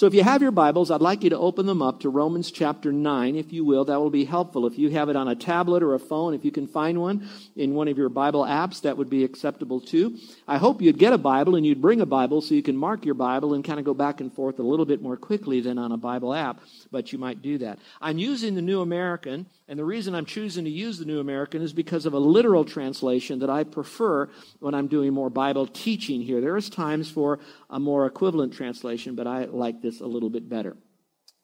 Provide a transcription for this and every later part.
So if you have your Bibles, I'd like you to open them up to Romans chapter 9, if you will. That will be helpful. If you have it on a tablet or a phone, if you can find one in one of your Bible apps, that would be acceptable too. I hope you'd get a Bible and you'd bring a Bible so you can mark your Bible and kind of go back and forth a little bit more quickly than on a Bible app, but you might do that. I'm using the New American, and the reason I'm choosing to use the New American is because of a literal translation that I prefer when I'm doing more Bible teaching here. There is times for a more equivalent translation, but I like this a little bit better.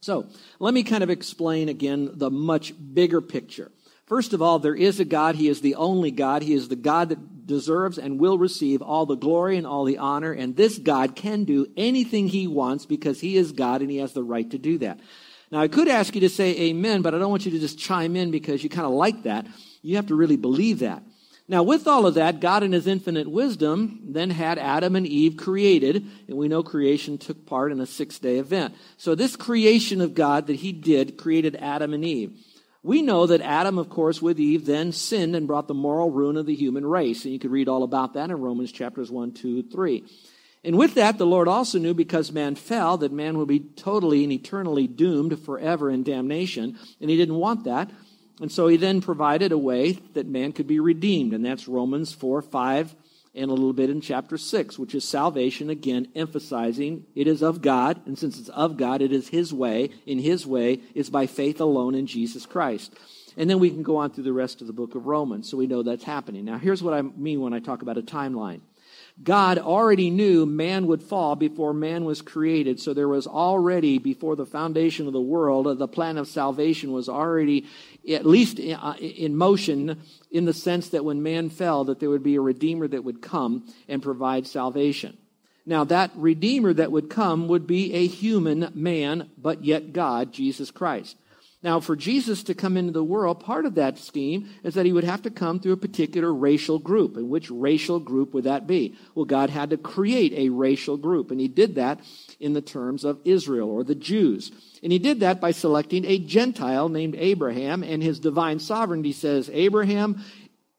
So, let me kind of explain again the much bigger picture. First of all, there is a God. He is the only God. He is the God that deserves and will receive all the glory and all the honor. And this God can do anything he wants because he is God and he has the right to do that. Now, I could ask you to say amen, but I don't want you to just chime in because you kind of like that. You have to really believe that. Now, with all of that, God in his infinite wisdom then had Adam and Eve created, and we know creation took part in a six day event. So, this creation of God that he did created Adam and Eve. We know that Adam, of course, with Eve, then sinned and brought the moral ruin of the human race. And you can read all about that in Romans chapters 1, 2, 3. And with that, the Lord also knew because man fell that man would be totally and eternally doomed forever in damnation. And he didn't want that. And so he then provided a way that man could be redeemed, and that's Romans 4, 5, and a little bit in chapter 6, which is salvation, again, emphasizing it is of God, and since it's of God, it is his way. In his way is by faith alone in Jesus Christ. And then we can go on through the rest of the book of Romans, so we know that's happening. Now, here's what I mean when I talk about a timeline. God already knew man would fall before man was created. So there was already, before the foundation of the world, the plan of salvation was already at least uh, in motion in the sense that when man fell, that there would be a redeemer that would come and provide salvation. Now, that redeemer that would come would be a human man, but yet God, Jesus Christ. Now, for Jesus to come into the world, part of that scheme is that he would have to come through a particular racial group. And which racial group would that be? Well, God had to create a racial group, and he did that in the terms of Israel or the Jews. And he did that by selecting a Gentile named Abraham, and his divine sovereignty says, Abraham,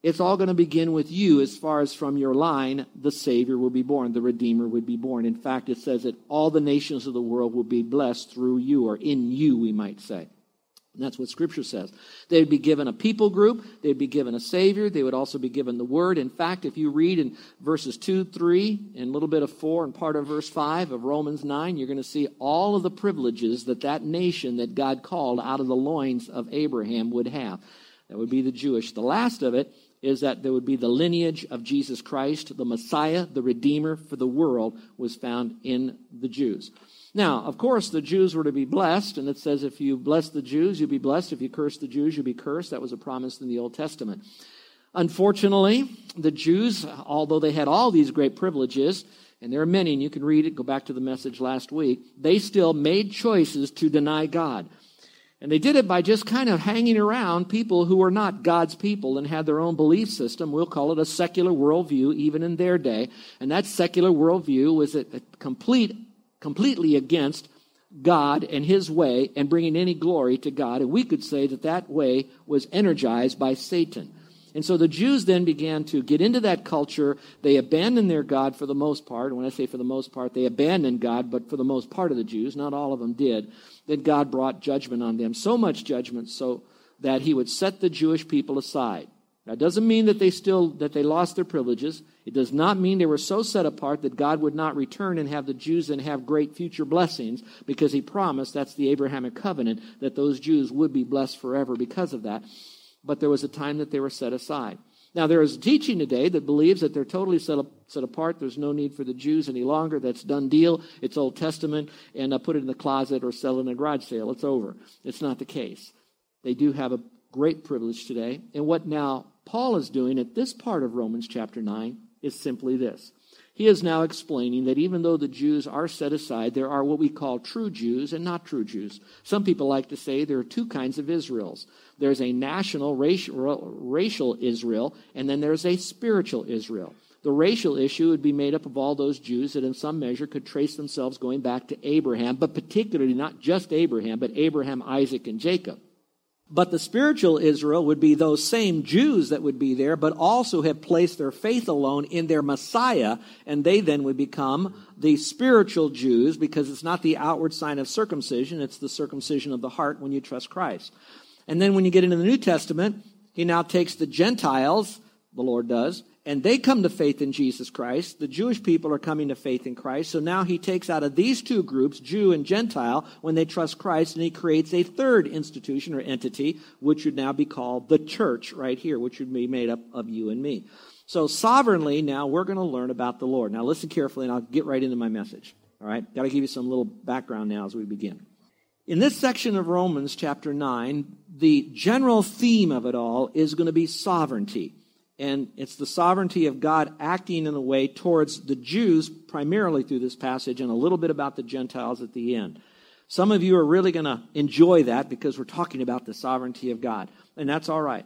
it's all going to begin with you as far as from your line, the Savior will be born, the Redeemer would be born. In fact, it says that all the nations of the world will be blessed through you, or in you, we might say. And that's what Scripture says. They'd be given a people group, they'd be given a Savior, they would also be given the Word. In fact, if you read in verses 2, 3, and a little bit of 4, and part of verse 5 of Romans 9, you're going to see all of the privileges that that nation that God called out of the loins of Abraham would have. That would be the Jewish. The last of it is that there would be the lineage of Jesus Christ, the Messiah, the Redeemer for the world, was found in the Jews. Now, of course, the Jews were to be blessed, and it says if you bless the Jews, you'll be blessed. If you curse the Jews, you'll be cursed. That was a promise in the Old Testament. Unfortunately, the Jews, although they had all these great privileges, and there are many, and you can read it, go back to the message last week, they still made choices to deny God. And they did it by just kind of hanging around people who were not God's people and had their own belief system. We'll call it a secular worldview, even in their day. And that secular worldview was a, complete completely against God and His way and bringing any glory to God. And we could say that that way was energized by Satan. And so the Jews then began to get into that culture. They abandoned their God for the most part. When I say for the most part, they abandoned God, but for the most part of the Jews, not all of them did. Then God brought judgment on them. So much judgment so that he would set the Jewish people aside. That doesn't mean that they still that they lost their privileges. It does not mean they were so set apart that God would not return and have the Jews and have great future blessings because he promised that's the Abrahamic covenant that those Jews would be blessed forever because of that. But there was a time that they were set aside. Now there is teaching today that believes that they're totally set, up, set apart. There's no need for the Jews any longer. That's done deal. It's Old Testament, and uh, put it in the closet or sell it in a garage sale. It's over. It's not the case. They do have a great privilege today. And what now Paul is doing at this part of Romans chapter 9 is simply this. He is now explaining that even though the Jews are set aside, there are what we call true Jews and not true Jews. Some people like to say there are two kinds of Israels. There's a national racial, Israel, and then there's a spiritual Israel. The racial issue would be made up of all those Jews that, in some measure, could trace themselves going back to Abraham, but particularly not just Abraham, but Abraham, Isaac, and Jacob. But the spiritual Israel would be those same Jews that would be there, but also have placed their faith alone in their Messiah, and they then would become the spiritual Jews because it's not the outward sign of circumcision, it's the circumcision of the heart when you trust Christ. And then when you get into the New Testament, he now takes the Gentiles, the Lord does, and they come to faith in Jesus Christ. The Jewish people are coming to faith in Christ. So now he takes out of these two groups, Jew and Gentile, when they trust Christ, and he creates a third institution or entity, which would now be called the church right here, which would be made up of you and me. So sovereignly, now we're going to learn about the Lord. Now listen carefully, and I'll get right into my message. All right? Got to give you some little background now as we begin. In this section of Romans chapter 9, the general theme of it all is going to be sovereignty and it's the sovereignty of God acting in a way towards the Jews, primarily through this passage, and a little bit about the Gentiles at the end. Some of you are really going to enjoy that because we're talking about the sovereignty of God, and that's all right.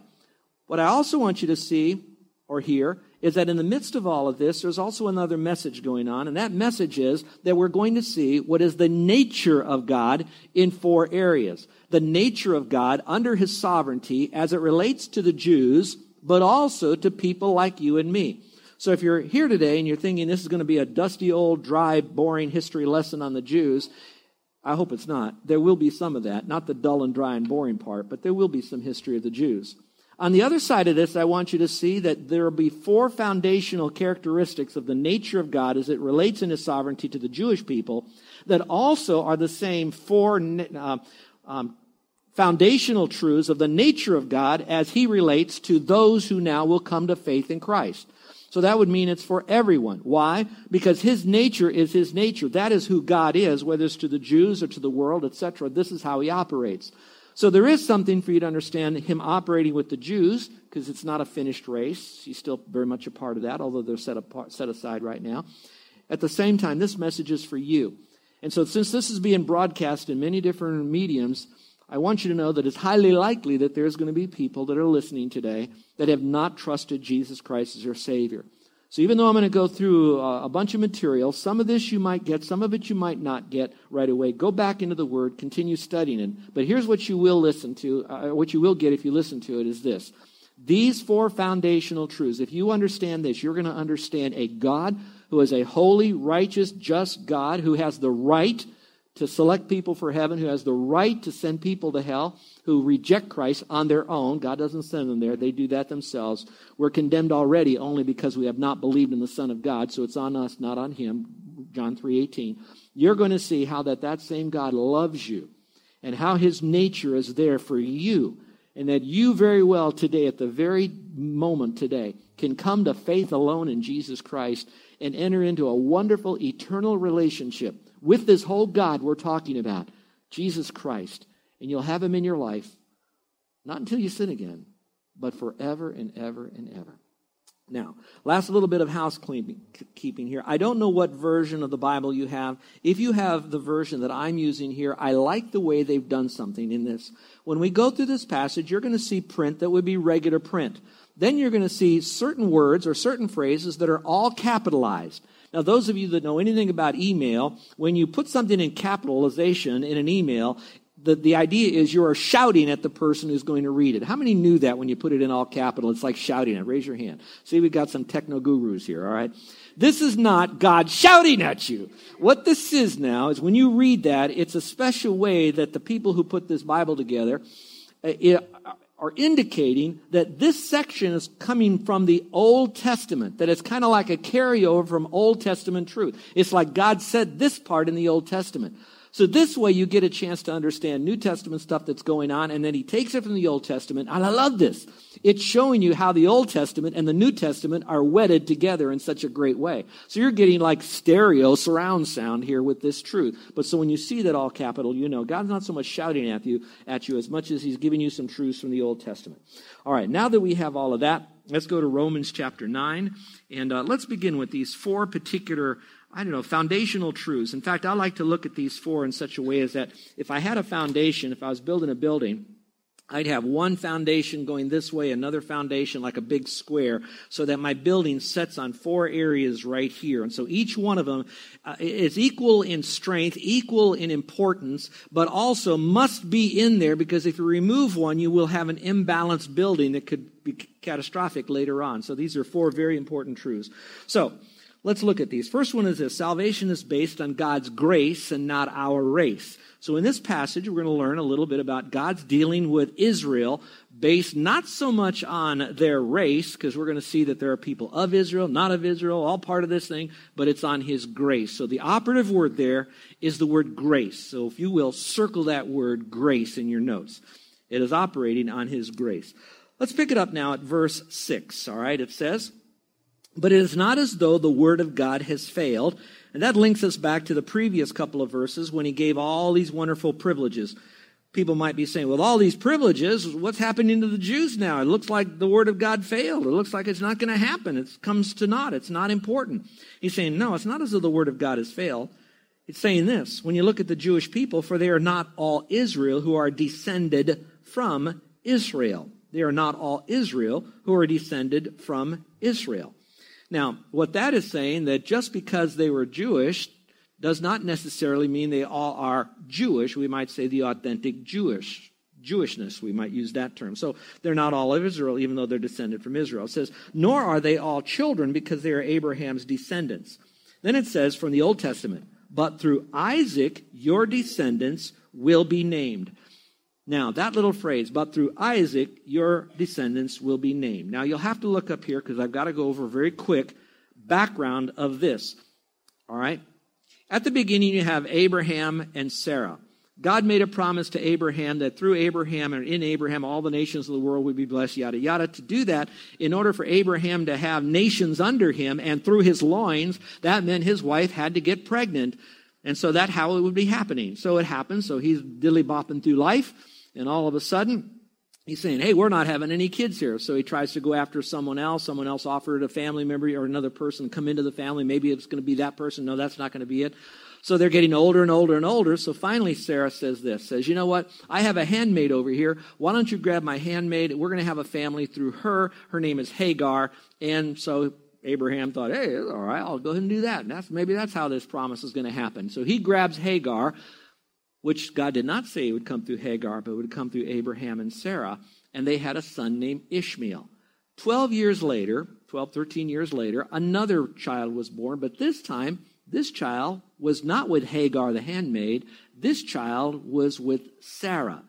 What I also want you to see or hear is that in the midst of all of this, there's also another message going on, and that message is that we're going to see what is the nature of God in four areas. The nature of God under his sovereignty as it relates to the Jews but also to people like you and me. So if you're here today and you're thinking this is going to be a dusty, old, dry, boring history lesson on the Jews, I hope it's not. There will be some of that, not the dull and dry and boring part, but there will be some history of the Jews. On the other side of this, I want you to see that there will be four foundational characteristics of the nature of God as it relates in his sovereignty to the Jewish people that also are the same four uh, um, foundational truths of the nature of God as he relates to those who now will come to faith in Christ. So that would mean it's for everyone. Why? Because his nature is his nature. That is who God is, whether it's to the Jews or to the world, etc. This is how he operates. So there is something for you to understand him operating with the Jews, because it's not a finished race. He's still very much a part of that, although they're set, apart, set aside right now. At the same time, this message is for you. And so since this is being broadcast in many different mediums, I want you to know that it's highly likely that there's going to be people that are listening today that have not trusted Jesus Christ as their Savior. So even though I'm going to go through a, bunch of material, some of this you might get, some of it you might not get right away. Go back into the Word, continue studying it. But here's what you will listen to, uh, what you will get if you listen to it is this. These four foundational truths, if you understand this, you're going to understand a God who is a holy, righteous, just God who has the right to select people for heaven, who has the right to send people to hell who reject Christ on their own. God doesn't send them there, they do that themselves. We're condemned already only because we have not believed in the Son of God, so it's on us, not on him. John 3:18. You're going to see how that that same God loves you and how his nature is there for you and that you very well today at the very moment today can come to faith alone in Jesus Christ and enter into a wonderful eternal relationship with this whole God we're talking about, Jesus Christ. And you'll have him in your life, not until you sin again, but forever and ever and ever. Now, last little bit of housekeeping here. I don't know what version of the Bible you have. If you have the version that I'm using here, I like the way they've done something in this. When we go through this passage, you're going to see print that would be regular print. Then you're going to see certain words or certain phrases that are all capitalized. Now, those of you that know anything about email, when you put something in capitalization in an email, the, the idea is you are shouting at the person who's going to read it. How many knew that when you put it in all capital? It's like shouting it. Raise your hand. See, we've got some techno gurus here, all right? This is not God shouting at you. What this is now is when you read that, it's a special way that the people who put this Bible together uh, are indicating that this section is coming from the Old Testament, that it's kind of like a carryover from Old Testament truth. It's like God said this part in the Old Testament. So this way you get a chance to understand New Testament stuff that's going on, and then he takes it from the Old Testament. And I love this. It's showing you how the Old Testament and the New Testament are wedded together in such a great way. So you're getting like stereo surround sound here with this truth. But so when you see that all capital, you know God's not so much shouting at you at you as much as he's giving you some truths from the Old Testament. All right, now that we have all of that, let's go to Romans chapter 9, and uh, let's begin with these four particular I don't know, foundational truths. In fact, I like to look at these four in such a way as that if I had a foundation, if I was building a building, I'd have one foundation going this way, another foundation like a big square, so that my building sets on four areas right here. And so each one of them uh, is equal in strength, equal in importance, but also must be in there because if you remove one, you will have an imbalanced building that could be catastrophic later on. So these are four very important truths. So, Let's look at these. First one is this salvation is based on God's grace and not our race. So, in this passage, we're going to learn a little bit about God's dealing with Israel based not so much on their race, because we're going to see that there are people of Israel, not of Israel, all part of this thing, but it's on His grace. So, the operative word there is the word grace. So, if you will, circle that word grace in your notes. It is operating on His grace. Let's pick it up now at verse 6. All right, it says, But it is not as though the word of God has failed and that links us back to the previous couple of verses when he gave all these wonderful privileges. People might be saying, well, all these privileges, what's happening to the Jews now? It looks like the word of God failed. It looks like it's not going to happen. It comes to naught. It's not important. He's saying, no, it's not as though the word of God has failed. It's saying this when you look at the Jewish people, for they are not all Israel who are descended from Israel. They are not all Israel who are descended from Israel. Now, what that is saying that just because they were Jewish does not necessarily mean they all are Jewish. We might say the authentic Jewish. Jewishness, we might use that term. So they're not all of Israel, even though they're descended from Israel. It says, nor are they all children because they are Abraham's descendants. Then it says from the Old Testament, but through Isaac your descendants will be named. Now, that little phrase, but through Isaac your descendants will be named. Now, you'll have to look up here because I've got to go over very quick background of this. All right? At the beginning, you have Abraham and Sarah. God made a promise to Abraham that through Abraham and in Abraham, all the nations of the world would be blessed, yada, yada. To do that, in order for Abraham to have nations under him and through his loins, that meant his wife had to get pregnant. And so that's how it would be happening. So it happens. So he's dilly bopping through life. And all of a sudden, he's saying, Hey, we're not having any kids here. So he tries to go after someone else. Someone else offered a family member or another person to come into the family. Maybe it's going to be that person. No, that's not going to be it. So they're getting older and older and older. So finally, Sarah says this, says, you know what? I have a handmaid over here. Why don't you grab my handmaid? We're going to have a family through her. Her name is Hagar. And so Abraham thought, hey, all right, I'll go ahead and do that. And that's, maybe that's how this promise is going to happen. So he grabs Hagar, which God did not say would come through Hagar, but would come through Abraham and Sarah. And they had a son named Ishmael. Twelve years later, 12, 13 years later, another child was born, but this time, this child was not with Hagar the handmaid. This child was with Sarah.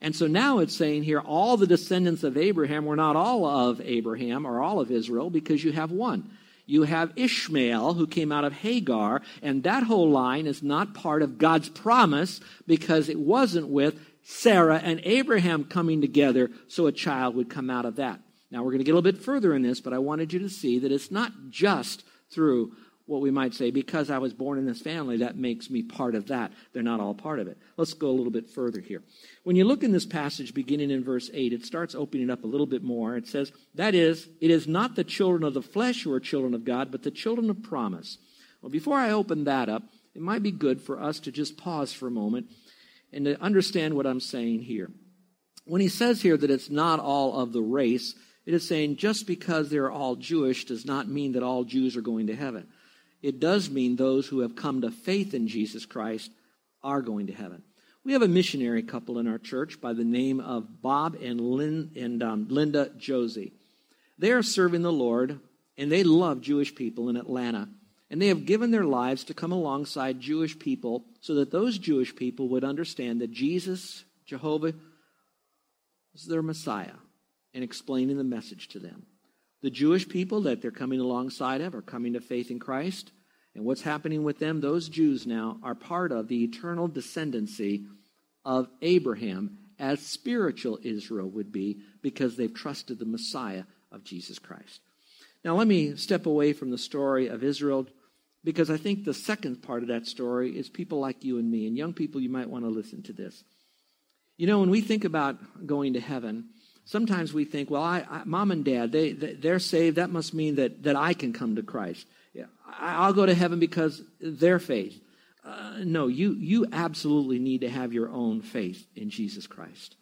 And so now it's saying here all the descendants of Abraham were not all of Abraham or all of Israel because you have one. You have Ishmael, who came out of Hagar, and that whole line is not part of God's promise because it wasn't with Sarah and Abraham coming together, so a child would come out of that. Now, we're going to get a little bit further in this, but I wanted you to see that it's not just through what we might say, because I was born in this family, that makes me part of that. They're not all part of it. Let's go a little bit further here. When you look in this passage beginning in verse 8, it starts opening up a little bit more. It says, That is, it is not the children of the flesh who are children of God, but the children of promise. Well, before I open that up, it might be good for us to just pause for a moment and to understand what I'm saying here. When he says here that it's not all of the race, it is saying just because they're all Jewish does not mean that all Jews are going to heaven it does mean those who have come to faith in Jesus Christ are going to heaven. We have a missionary couple in our church by the name of Bob and, and um, Linda Josie. They are serving the Lord, and they love Jewish people in Atlanta. And they have given their lives to come alongside Jewish people so that those Jewish people would understand that Jesus, Jehovah, is their Messiah and explaining the message to them. The Jewish people that they're coming alongside of are coming to faith in Christ. And what's happening with them? Those Jews now are part of the eternal descendancy of Abraham, as spiritual Israel would be, because they've trusted the Messiah of Jesus Christ. Now, let me step away from the story of Israel because I think the second part of that story is people like you and me. And young people, you might want to listen to this. You know, when we think about going to heaven, sometimes we think, well, I, I, mom and dad, they, they're saved. That must mean that, that I can come to Christ. Yeah, I, will go to heaven because their faith. Uh, no, you, you absolutely need to have your own faith in Jesus Christ.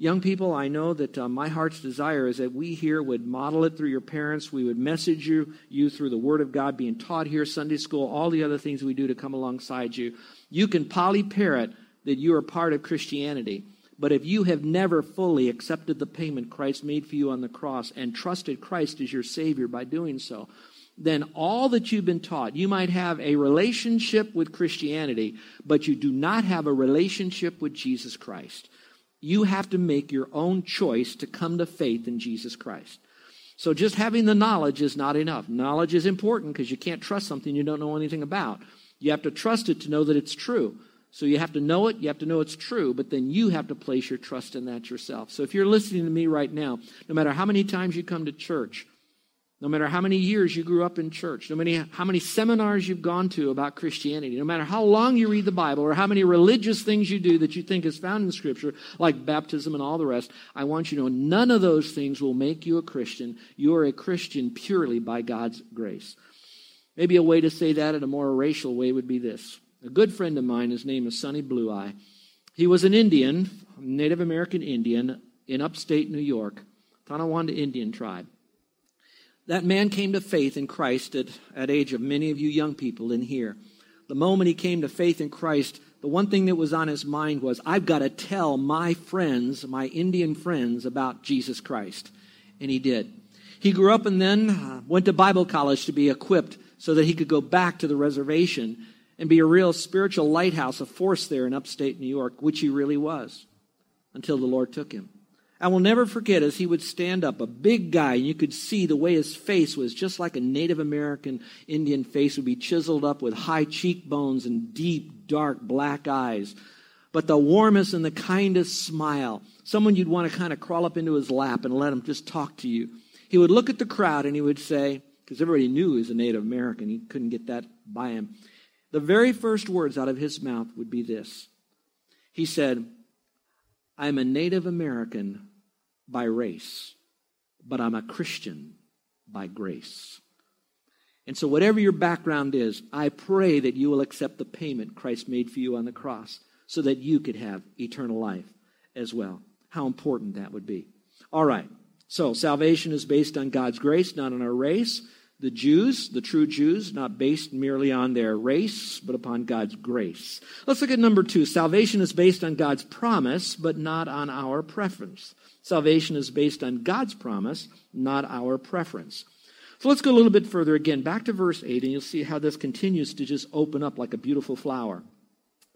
Young people, I know that uh, my heart's desire is that we here would model it through your parents. We would message you, you through the Word of God being taught here, Sunday school, all the other things we do to come alongside you. You can poly parrot that you are part of Christianity. But if you have never fully accepted the payment Christ made for you on the cross and trusted Christ as your Savior by doing so, then all that you've been taught, you might have a relationship with Christianity, but you do not have a relationship with Jesus Christ. You have to make your own choice to come to faith in Jesus Christ. So just having the knowledge is not enough. Knowledge is important because you can't trust something you don't know anything about. You have to trust it to know that it's true. So you have to know it, you have to know it's true, but then you have to place your trust in that yourself. So if you're listening to me right now, no matter how many times you come to church, no matter how many years you grew up in church, no matter how many seminars you've gone to about Christianity, no matter how long you read the Bible or how many religious things you do that you think is found in Scripture, like baptism and all the rest, I want you to know none of those things will make you a Christian. You are a Christian purely by God's grace. Maybe a way to say that in a more racial way would be this. A good friend of mine, his name is Sonny Blue Eye. He was an Indian, Native American Indian, in upstate New York, Tonawanda Indian tribe. That man came to faith in Christ at, at age of many of you young people in here. The moment he came to faith in Christ, the one thing that was on his mind was, I've got to tell my friends, my Indian friends, about Jesus Christ. And he did. He grew up and then uh, went to Bible college to be equipped so that he could go back to the reservation and be a real spiritual lighthouse, a force there in upstate New York, which he really was, until the Lord took him. I will never forget as he would stand up, a big guy, and you could see the way his face was just like a Native American Indian face would be chiseled up with high cheekbones and deep, dark black eyes. But the warmest and the kindest smile. Someone you'd want to kind of crawl up into his lap and let him just talk to you. He would look at the crowd and he would say, because everybody knew he was a Native American, he couldn't get that by him. The very first words out of his mouth would be this He said, I'm a Native American by race, but I'm a Christian by grace. And so, whatever your background is, I pray that you will accept the payment Christ made for you on the cross so that you could have eternal life as well. How important that would be. All right. So, salvation is based on God's grace, not on our race. The Jews, the true Jews, not based merely on their race, but upon God's grace. Let's look at number two. Salvation is based on God's promise, but not on our preference. Salvation is based on God's promise, not our preference. So let's go a little bit further again, back to verse 8, and you'll see how this continues to just open up like a beautiful flower.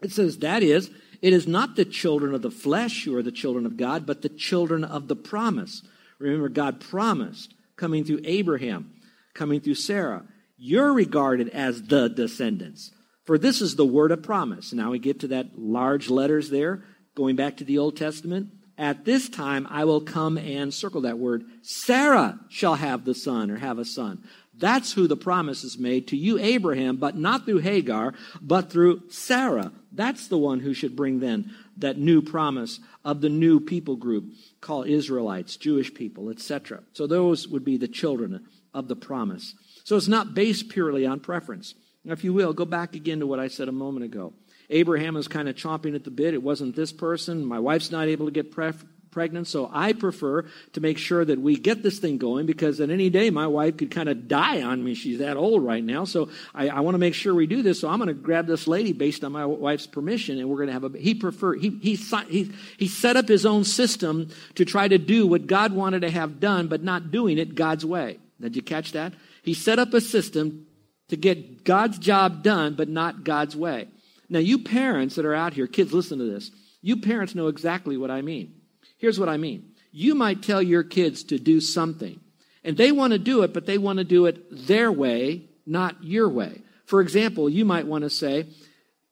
It says, That is, it is not the children of the flesh who are the children of God, but the children of the promise. Remember, God promised coming through Abraham, coming through Sarah. You're regarded as the descendants. For this is the word of promise. Now we get to that large letters there, going back to the Old Testament. At this time, I will come and circle that word. Sarah shall have the son or have a son. That's who the promise is made to you, Abraham, but not through Hagar, but through Sarah. That's the one who should bring then that new promise of the new people group called Israelites, Jewish people, etc. So those would be the children of the promise. So it's not based purely on preference. Now, if you will, go back again to what I said a moment ago. Abraham is kind of chomping at the bit. It wasn't this person. My wife's not able to get pregnant, so I prefer to make sure that we get this thing going because at any day my wife could kind of die on me. She's that old right now, so I, I want to make sure we do this. So I'm going to grab this lady based on my wife's permission, and we're going to have a. He prefer he he he set up his own system to try to do what God wanted to have done, but not doing it God's way. Did you catch that? He set up a system to get God's job done, but not God's way. Now, you parents that are out here, kids, listen to this. You parents know exactly what I mean. Here's what I mean. You might tell your kids to do something, and they want to do it, but they want to do it their way, not your way. For example, you might want to say,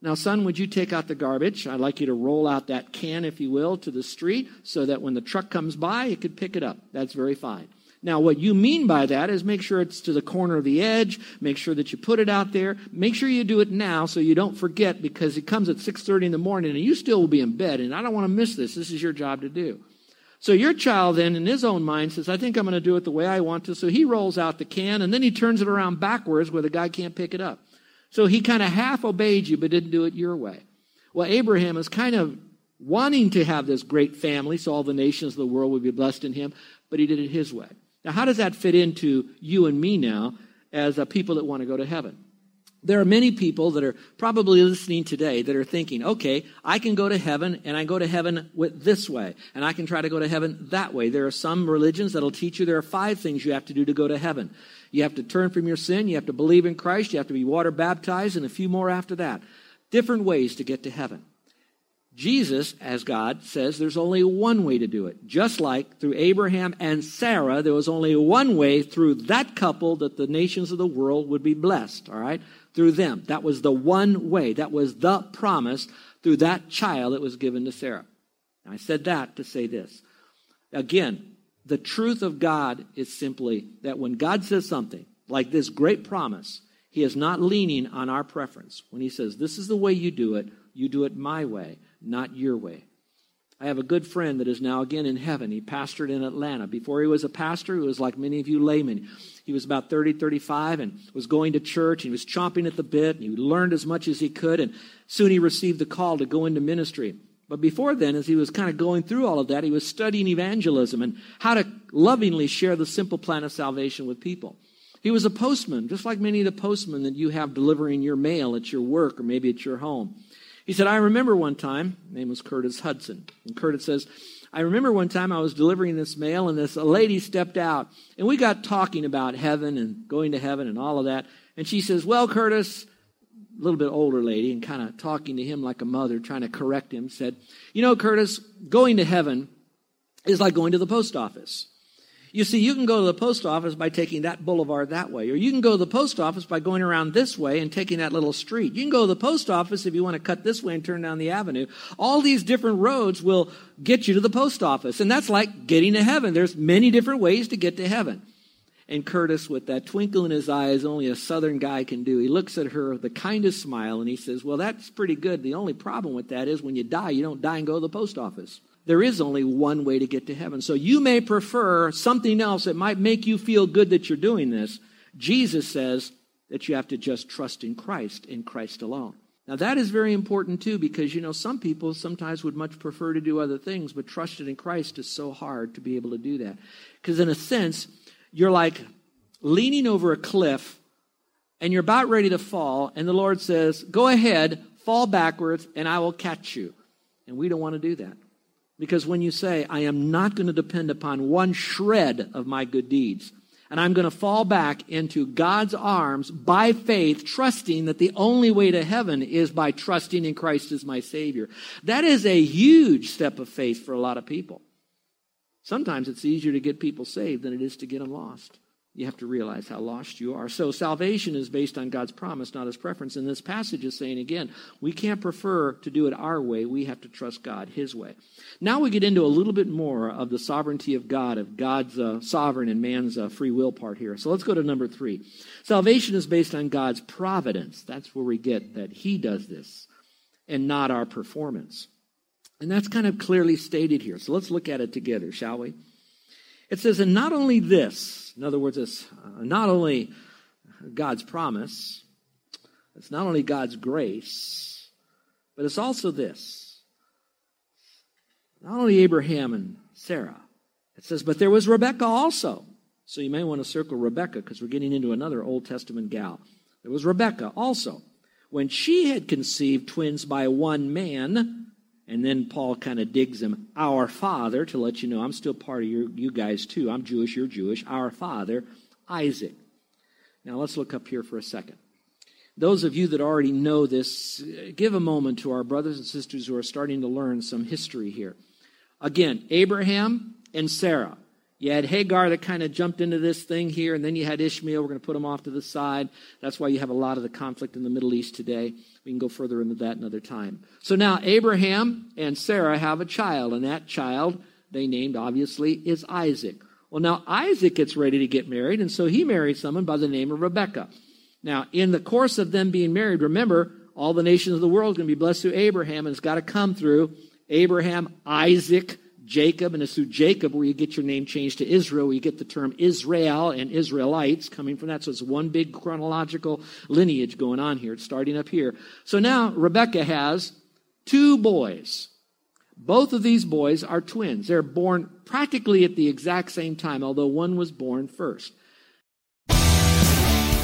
Now, son, would you take out the garbage? I'd like you to roll out that can, if you will, to the street so that when the truck comes by, it could pick it up. That's very fine. Now, what you mean by that is make sure it's to the corner of the edge, make sure that you put it out there, make sure you do it now so you don't forget because it comes at 6:30 in the morning and you still will be in bed and I don't want to miss this. This is your job to do. So your child then in his own mind says, I think I'm going to do it the way I want to. So he rolls out the can and then he turns it around backwards where the guy can't pick it up. So he kind of half obeyed you but didn't do it your way. Well, Abraham is kind of wanting to have this great family so all the nations of the world would be blessed in him, but he did it his way. Now, how does that fit into you and me now as a people that want to go to heaven? There are many people that are probably listening today that are thinking, okay, I can go to heaven and I go to heaven with this way, and I can try to go to heaven that way. There are some religions that'll teach you there are five things you have to do to go to heaven. You have to turn from your sin, you have to believe in Christ, you have to be water baptized, and a few more after that. Different ways to get to heaven. Jesus, as God, says there's only one way to do it. Just like through Abraham and Sarah, there was only one way through that couple that the nations of the world would be blessed, all right? Through them. That was the one way. That was the promise through that child that was given to Sarah. I said that to say this. Again, the truth of God is simply that when God says something like this great promise, He is not leaning on our preference. When He says, This is the way you do it, you do it my way not your way. I have a good friend that is now again in heaven. He pastored in Atlanta. Before he was a pastor, he was like many of you laymen. He was about 30, 35 and was going to church. He was chomping at the bit. And he learned as much as he could. And soon he received the call to go into ministry. But before then, as he was kind of going through all of that, he was studying evangelism and how to lovingly share the simple plan of salvation with people. He was a postman, just like many of the postmen that you have delivering your mail at your work or maybe at your home. He said, I remember one time, name was Curtis Hudson. And Curtis says, I remember one time I was delivering this mail and this a lady stepped out and we got talking about heaven and going to heaven and all of that. And she says, Well, Curtis, a little bit older lady and kind of talking to him like a mother, trying to correct him, said, You know, Curtis, going to heaven is like going to the post office. You see, you can go to the post office by taking that boulevard that way, or you can go to the post office by going around this way and taking that little street. You can go to the post office if you want to cut this way and turn down the avenue. All these different roads will get you to the post office, and that's like getting to heaven. There's many different ways to get to heaven. And Curtis, with that twinkle in his eyes only a southern guy can do, he looks at her with the kindest smile and he says, Well, that's pretty good. The only problem with that is when you die, you don't die and go to the post office there is only one way to get to heaven. So you may prefer something else that might make you feel good that you're doing this. Jesus says that you have to just trust in Christ, in Christ alone. Now that is very important too, because you know, some people sometimes would much prefer to do other things, but trusting in Christ is so hard to be able to do that. Because in a sense, you're like leaning over a cliff and you're about ready to fall, and the Lord says, Go ahead, fall backwards, and I will catch you. And we don't want to do that. Because when you say, I am not going to depend upon one shred of my good deeds, and I'm going to fall back into God's arms by faith, trusting that the only way to heaven is by trusting in Christ as my Savior. That is a huge step of faith for a lot of people. Sometimes it's easier to get people saved than it is to get them lost you have to realize how lost you are. So salvation is based on God's promise, not his preference. And this passage is saying again, we can't prefer to do it our way. We have to trust God his way. Now we get into a little bit more of the sovereignty of God, of God's uh, sovereign and man's uh, free will part here. So let's go to number three. Salvation is based on God's providence. That's where we get that he does this and not our performance. And that's kind of clearly stated here. So let's look at it together, shall we? It says, and not only this, in other words, it's uh, not only God's promise, it's not only God's grace, but it's also this. Not only Abraham and Sarah. It says, but there was Rebecca also. So you may want to circle Rebecca because we're getting into another Old Testament gal. There was Rebecca also. When she had conceived twins by one man, and then Paul kind of digs him, our father, to let you know I'm still part of your, you guys too. I'm Jewish, you're Jewish. Our father, Isaac. Now let's look up here for a second. Those of you that already know this, give a moment to our brothers and sisters who are starting to learn some history here. Again, Abraham and Sarah. You had Hagar that kind of jumped into this thing here, and then you had Ishmael. We're going to put him off to the side. That's why you have a lot of the conflict in the Middle East today. We can go further into that another time. So now Abraham and Sarah have a child, and that child they named obviously is Isaac. Well, now Isaac gets ready to get married, and so he marries someone by the name of Rebekah. Now, in the course of them being married, remember, all the nations of the world are going to be blessed through Abraham, and it's got to come through Abraham, Isaac, Jacob, and it's through Jacob where you get your name changed to Israel, where you get the term Israel and Israelites coming from that. So it's one big chronological lineage going on here. It's starting up here. So now Rebecca has two boys. Both of these boys are twins. They're born practically at the exact same time, although one was born first.